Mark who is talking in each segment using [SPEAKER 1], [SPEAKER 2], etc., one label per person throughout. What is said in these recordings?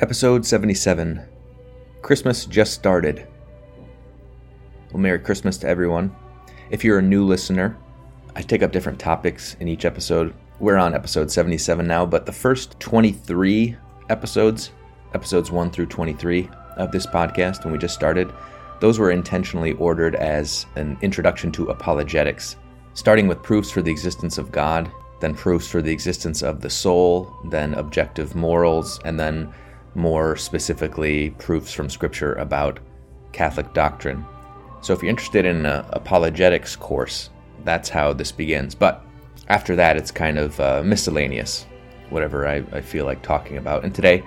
[SPEAKER 1] Episode 77 Christmas just started. Well, Merry Christmas to everyone. If you're a new listener, I take up different topics in each episode. We're on episode 77 now, but the first 23 episodes, episodes 1 through 23 of this podcast, when we just started, those were intentionally ordered as an introduction to apologetics, starting with proofs for the existence of God, then proofs for the existence of the soul, then objective morals, and then more specifically proofs from Scripture about Catholic doctrine. So if you're interested in an apologetics course, that's how this begins. But after that, it's kind of uh, miscellaneous, whatever I, I, feel like talking about. And today,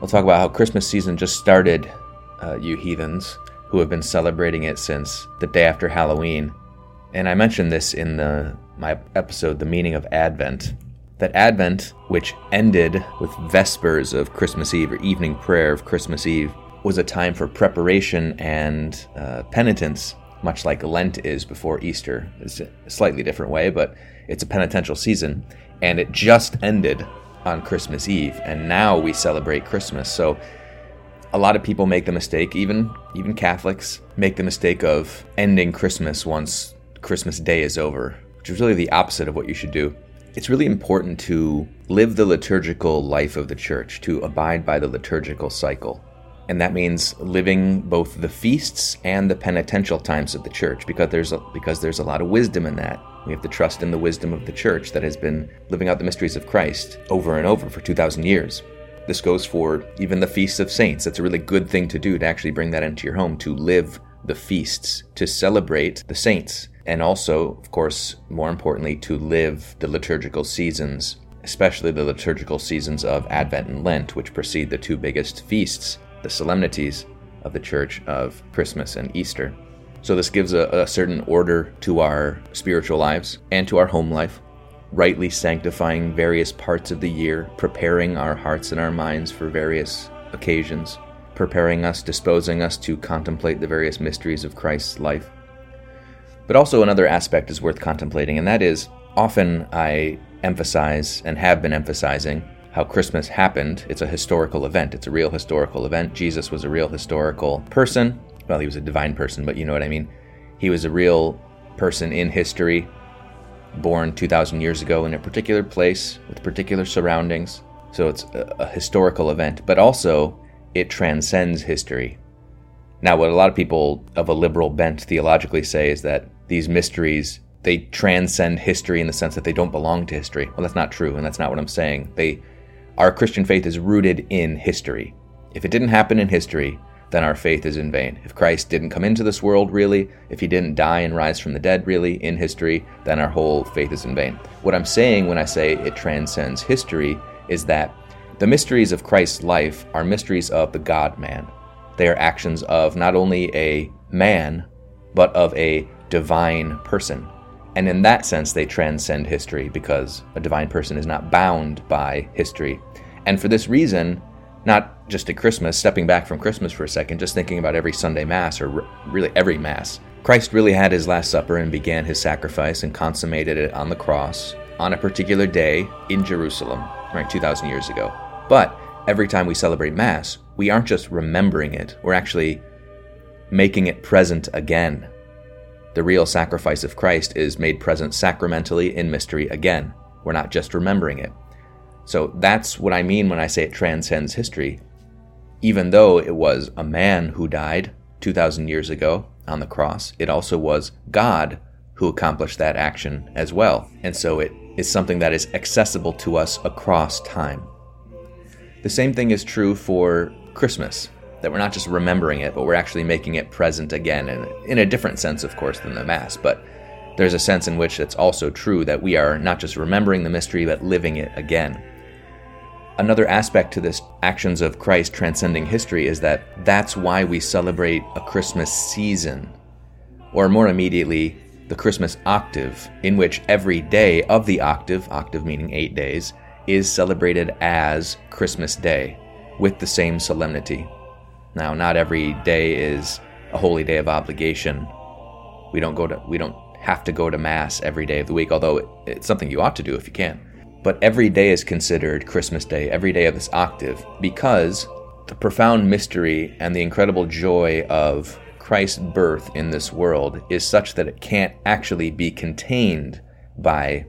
[SPEAKER 1] I'll talk about how Christmas season just started, uh, you heathens who have been celebrating it since the day after Halloween. And I mentioned this in the my episode, The Meaning of Advent, that Advent, which ended with Vespers of Christmas Eve or evening prayer of Christmas Eve, was a time for preparation and uh, penitence, much like Lent is before Easter. It's a slightly different way, but it's a penitential season. And it just ended on Christmas Eve, and now we celebrate Christmas. So a lot of people make the mistake, even even Catholics make the mistake of ending Christmas once Christmas Day is over, which is really the opposite of what you should do it's really important to live the liturgical life of the church, to abide by the liturgical cycle. And that means living both the feasts and the penitential times of the church because there's a, because there's a lot of wisdom in that. We have to trust in the wisdom of the church that has been living out the mysteries of Christ over and over for 2,000 years. This goes for even the feasts of saints. That's a really good thing to do to actually bring that into your home, to live the feasts, to celebrate the saints and also, of course, more importantly, to live the liturgical seasons, especially the liturgical seasons of Advent and Lent, which precede the two biggest feasts, the solemnities of the Church of Christmas and Easter. So, this gives a, a certain order to our spiritual lives and to our home life, rightly sanctifying various parts of the year, preparing our hearts and our minds for various occasions, preparing us, disposing us to contemplate the various mysteries of Christ's life but also, another aspect is worth contemplating, and that is often I emphasize and have been emphasizing how Christmas happened. It's a historical event, it's a real historical event. Jesus was a real historical person. Well, he was a divine person, but you know what I mean. He was a real person in history, born 2,000 years ago in a particular place with particular surroundings. So it's a, historical event, but also it transcends history. Now, what a lot of people of a liberal bent theologically say is that these mysteries they transcend history in the sense that they don't belong to history. Well, that's not true, and that's not what I'm saying. They, our Christian faith is rooted in history. If it didn't happen in history, then our faith is in vain. If Christ didn't come into this world, really, if he didn't die and rise from the dead, really, in history, then our whole faith is in vain. What I'm saying when I say it transcends history is that the mysteries of Christ's life are mysteries of the God man. They are actions of not only a man, but of a divine person. And in that sense, they transcend history because a divine person is not bound by history. And for this reason, not just at Christmas, stepping back from Christmas for a second, just thinking about every Sunday Mass or really every Mass, Christ really had his Last Supper and began his sacrifice and consummated it on the cross on a particular day in Jerusalem, right, 2,000 years ago. But every time we celebrate Mass, we aren't just remembering it, we're actually making it present again the real sacrifice of Christ is made present sacramentally in mystery again. We're not just remembering it. So that's what I mean when I say it transcends history. Even though it was a man who died 2,000 years ago on the cross, it also was God who accomplished that action as well. And so it is something that is accessible to us across time. The same thing is true for Christmas that we're not just remembering it, but we're actually making it present again, and in a different sense, of course, than the Mass. But there's a sense in which it's also true that we are not just remembering the mystery, but living it again. Another aspect to this actions of Christ transcending history is that that's why we celebrate a Christmas season, or more immediately, the Christmas octave, in which every day of the octave, octave meaning eight days, is celebrated as Christmas Day with the same solemnity. Now, not every day is a holy day of obligation. We don't go to we don't have to go to mass every day of the week, although it's something you ought to do if you can. But every day is considered Christmas Day, every day of this octave, because the profound mystery and the incredible joy of Christ's birth in this world is such that it can't actually be contained by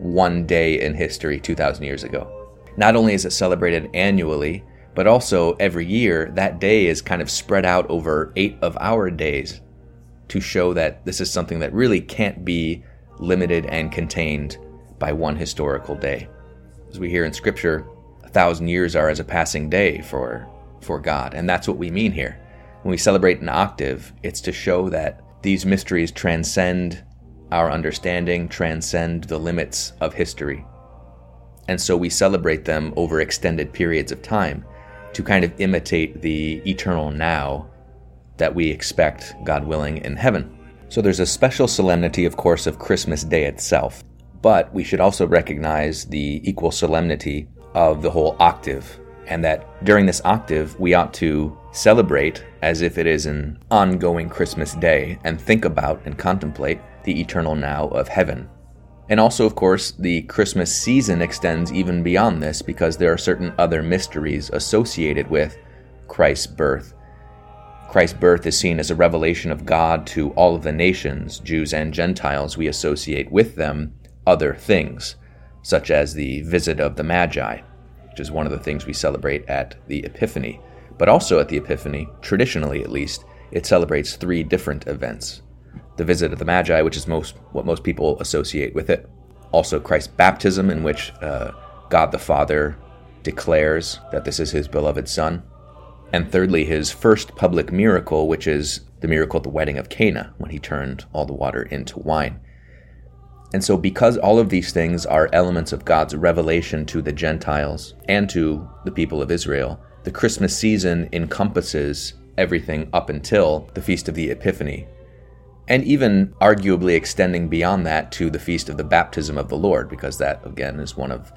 [SPEAKER 1] one day in history 2,000 years ago. Not only is it celebrated annually, but also every year, that day is kind of spread out over eight of our days to show that this is something that really can't be limited and contained by one historical day. As we hear in Scripture, a thousand years are as a passing day for, for God, and that's what we mean here. When we celebrate an octave, it's to show that these mysteries transcend our understanding, transcend the limits of history. And so we celebrate them over extended periods of time to kind of imitate the eternal now that we expect, God willing, in heaven. So there's a special solemnity, of course, of Christmas Day itself, but we should also recognize the equal solemnity of the whole octave, and that during this octave we ought to celebrate as if it is an ongoing Christmas day and think about and contemplate the eternal now of heaven and also, of course, the Christmas season extends even beyond this because there are certain other mysteries associated with Christ's birth. Christ's birth is seen as a revelation of God to all of the nations, Jews and Gentiles. We associate with them other things, such as the visit of the Magi, which is one of the things we celebrate at the Epiphany. But also at the Epiphany, traditionally at least, it celebrates three different events the visit of the Magi, which is most what most people associate with it. Also, Christ's baptism, in which uh, God the Father declares that this is his beloved Son. And thirdly, his first public miracle, which is the miracle at the wedding of Cana, when he turned all the water into wine. And so, because all of these things are elements of God's revelation to the Gentiles and to the people of Israel, the Christmas season encompasses everything up until the Feast of the Epiphany, and even arguably extending beyond that to the feast of the baptism of the Lord, because that, again, is one of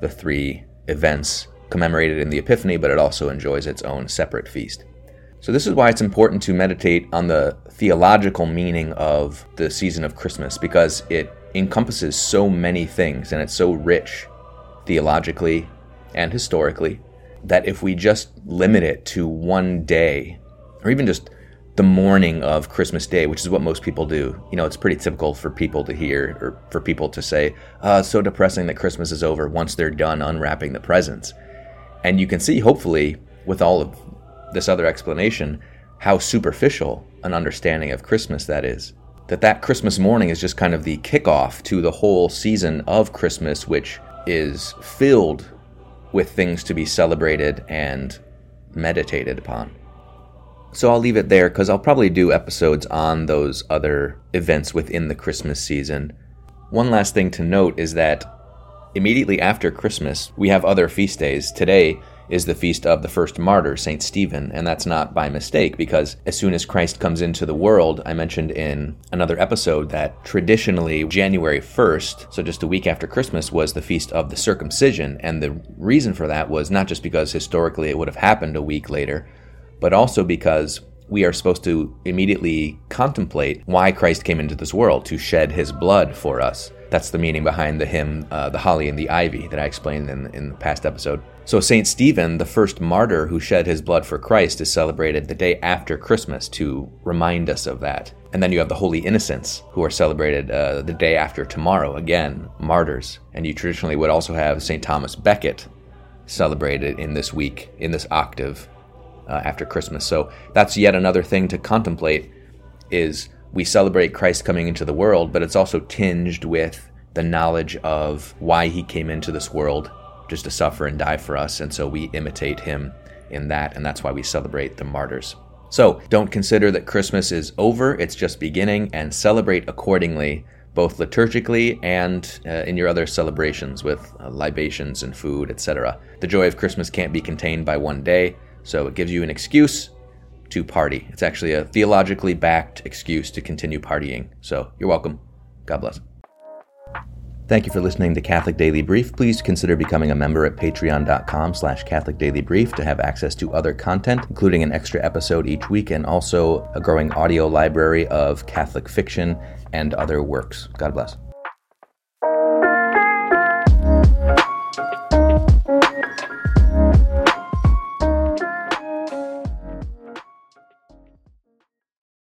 [SPEAKER 1] the three events commemorated in the Epiphany, but it also enjoys its own separate feast. So, this is why it's important to meditate on the theological meaning of the season of Christmas, because it encompasses so many things and it's so rich theologically and historically that if we just limit it to one day, or even just the morning of Christmas Day, which is what most people do. You know, it's pretty typical for people to hear or for people to say, uh, so depressing that Christmas is over once they're done unwrapping the presents. And you can see, hopefully, with all of this other explanation, how superficial an understanding of Christmas that is. That that Christmas morning is just kind of the kickoff to the whole season of Christmas, which is filled with things to be celebrated and meditated upon. So I'll leave it there because I'll probably do episodes on those other events within the Christmas season. One last thing to note is that immediately after Christmas, we have other feast days. Today is the feast of the first martyr, St. Stephen, and that's not by mistake because as soon as Christ comes into the world, I mentioned in another episode that traditionally January 1st, so just a week after Christmas, was the feast of the circumcision. And the reason for that was not just because historically it would have happened a week later, but also because we are supposed to immediately contemplate why Christ came into this world to shed his blood for us. That's the meaning behind the hymn, uh, The Holly and the Ivy, that I explained in, in the past episode. So, St. Stephen, the first martyr who shed his blood for Christ, is celebrated the day after Christmas to remind us of that. And then you have the Holy Innocents, who are celebrated uh, the day after tomorrow, again, martyrs. And you traditionally would also have St. Thomas Becket celebrated in this week, in this octave, uh, after Christmas. So that's yet another thing to contemplate is we celebrate Christ coming into the world, but it's also tinged with the knowledge of why he came into this world just to suffer and die for us. And so we imitate him in that, and that's why we celebrate the martyrs. So don't consider that Christmas is over, it's just beginning, and celebrate accordingly, both liturgically and uh, in your other celebrations with uh, libations and food, etc. The joy of Christmas can't be contained by one day. So it gives you an excuse to party. It's actually a theologically backed excuse to continue partying. So you're welcome. God bless. Thank you for listening to Catholic Daily Brief. Please consider becoming a member at patreon.com slash Catholic Daily Brief to have access to other content, including an extra episode each week and also a growing audio library of Catholic fiction and other works. God bless.